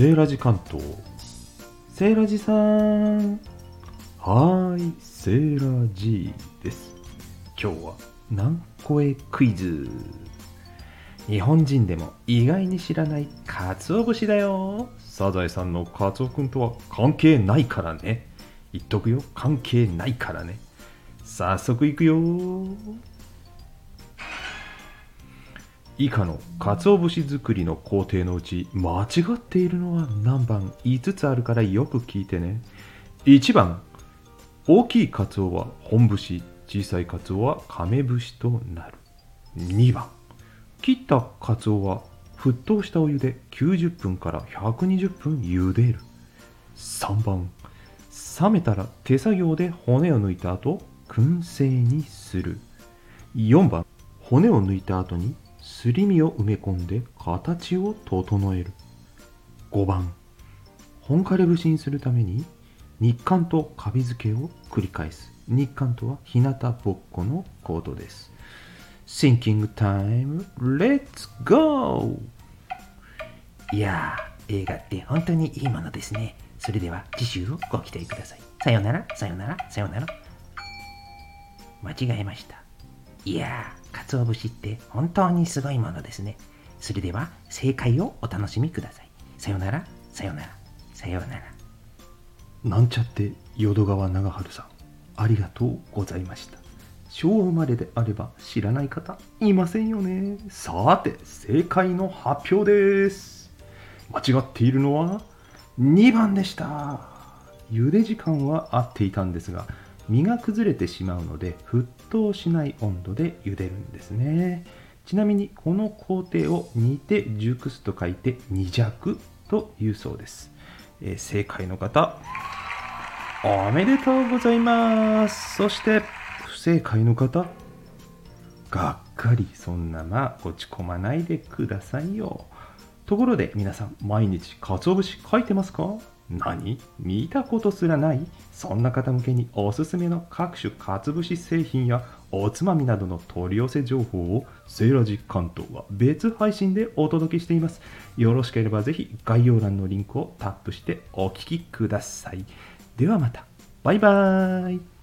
セーラジ関東。セーラジさん。はーいセーラジです。今日は何個えクイズ。日本人でも意外に知らない鰹節だよ。サザエさんのカツオくんとは関係ないからね。言っとくよ関係ないからね。早速いくよ。以下の鰹節作りの工程のうち間違っているのは何番？5つあるからよく聞いてね。1番大きい鰹は本節小さい鰹は亀節となる。2番切った鰹は沸騰したお湯で90分から120分茹でる。3番冷めたら手作業で骨を抜いた後燻製にする。4番骨を抜いた後にすり身を埋め込んで形を整える。5番本枯れ節にするために日韓とカビ付けを繰り返す。日韓とは日向ぼっこのコードです。Thinking time let's go! いやー映画って本当にいいものですね。それでは次週をご期待ください。さよならさよならさよなら。間違えました。いやー。鰹節って本当にすごいものですね。それでは正解をお楽しみください。さよならさよならさよなら。なんちゃって淀川長春さんありがとうございました。昭和生まれであれば知らない方いませんよね。さて正解の発表です。間違っているのは2番でした。茹で時間は合っていたんですが身が崩れてしまうので沸騰しない温度で茹でるんですね。ちなみにこの工程を煮て熟すと書いて煮弱というそうです、えー正解の方おめでとうございます。そして不正解の方がっかりそんなまあ落ち込まないでくださいよ。ところで皆さん毎日鰹節書いてますか？何？見たことすらない？そんな方向けにおすすめの各種かつぶし製品やおつまみなどの取り寄せ情報をセーラジ関東は別配信でお届けしています。よろしければぜひ概要欄のリンクをタップしてお聴きください。ではまた。バイバーイ。